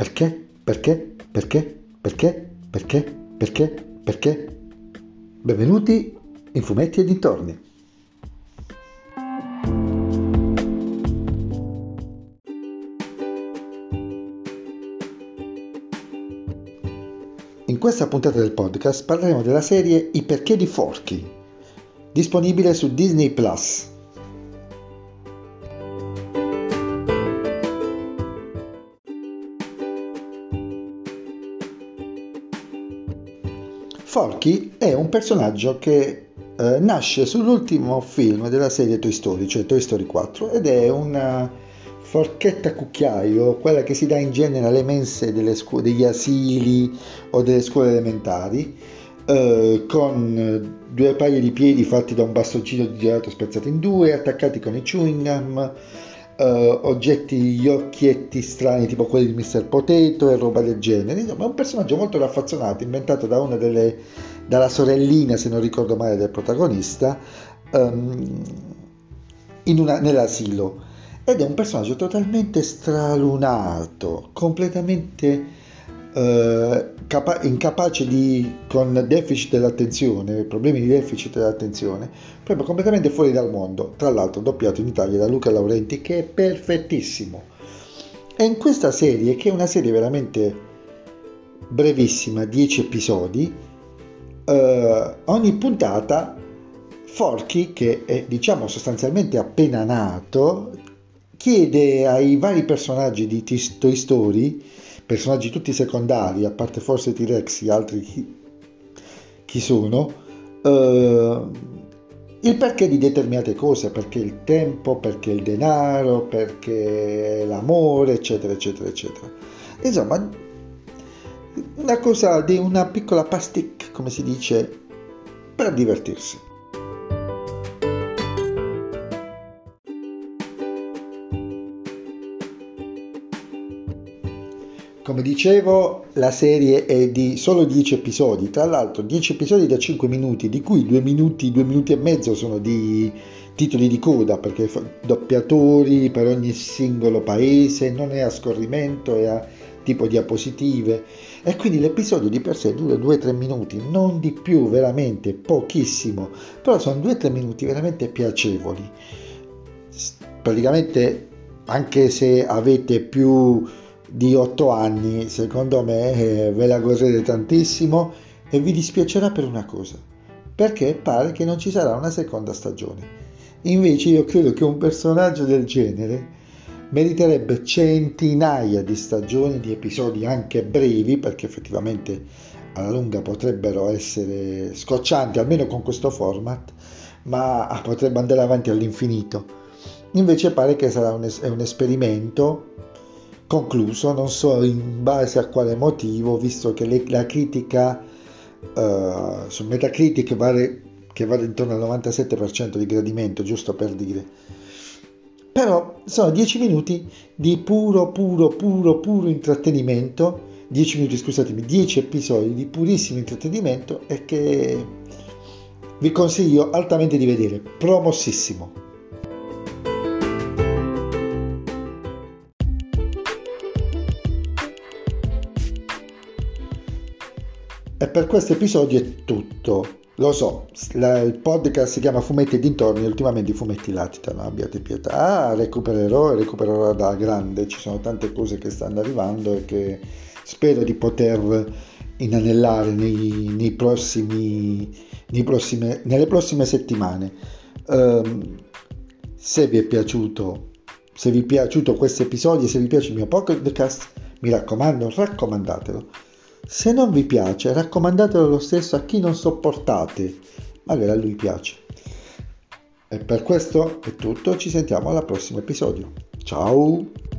Perché? Perché? Perché? Perché? Perché? Perché? Perché? Benvenuti in Fumetti e dintorni. In questa puntata del podcast parleremo della serie I perché di Forky, disponibile su Disney Plus. Forky è un personaggio che eh, nasce sull'ultimo film della serie Toy Story, cioè Toy Story 4, ed è una forchetta cucchiaio, quella che si dà in genere alle mense scu- degli asili o delle scuole elementari, eh, con due paia di piedi fatti da un bastoncino di gelato spezzato in due, attaccati con i chewing gum, uh, oggetti, gli occhietti strani tipo quelli di Mr. Potato e roba del genere. Insomma, è un personaggio molto raffazzonato, inventato da una delle, dalla sorellina, se non ricordo male, del protagonista, um, una, nell'asilo. Ed è un personaggio totalmente stralunato, completamente eh, capa- incapace di, con deficit dell'attenzione, problemi di deficit dell'attenzione, proprio completamente fuori dal mondo, tra l'altro doppiato in Italia da Luca Laurenti che è perfettissimo. E in questa serie, che è una serie veramente brevissima, 10 episodi, eh, ogni puntata Forky, che è diciamo sostanzialmente appena nato, chiede ai vari personaggi di Toy Story personaggi tutti secondari, a parte forse T-Rex, gli altri chi, chi sono, eh, il perché di determinate cose, perché il tempo, perché il denaro, perché l'amore, eccetera, eccetera, eccetera. Insomma, una cosa di una piccola pastic, come si dice, per divertirsi. Come dicevo, la serie è di solo 10 episodi, tra l'altro 10 episodi da 5 minuti, di cui 2 minuti, 2 minuti e mezzo sono di titoli di coda, perché doppiatori per ogni singolo paese, non è a scorrimento, è a tipo diapositive e quindi l'episodio di per sé dura 2-3 minuti, non di più, veramente pochissimo, però sono 2-3 minuti veramente piacevoli. Praticamente anche se avete più di 8 anni, secondo me eh, ve la godrete tantissimo e vi dispiacerà per una cosa, perché pare che non ci sarà una seconda stagione. Invece io credo che un personaggio del genere meriterebbe centinaia di stagioni, di episodi anche brevi, perché effettivamente alla lunga potrebbero essere scoccianti, almeno con questo format, ma potrebbe andare avanti all'infinito. Invece pare che sarà un, es- un esperimento concluso, non so in base a quale motivo, visto che le, la critica uh, su Metacritic vale, che vale intorno al 97% di gradimento, giusto per dire. Però sono 10 minuti di puro, puro, puro, puro intrattenimento, 10 minuti, scusatemi, 10 episodi di purissimo intrattenimento e che vi consiglio altamente di vedere, promossissimo. E per questo episodio è tutto. Lo so, la, il podcast si chiama Fumetti dintorni, ultimamente i fumetti latitano, abbiate pietà. Ah, recupererò e recupererò da grande, ci sono tante cose che stanno arrivando e che spero di poter inanellare nei, nei prossimi, nei prossime, nelle prossime settimane. Um, se vi è piaciuto, se vi è piaciuto questo episodio, se vi piace il mio podcast, mi raccomando, raccomandatelo se non vi piace, raccomandatelo lo stesso a chi non sopportate, magari a lui piace. E per questo è tutto, ci sentiamo al prossimo episodio. Ciao!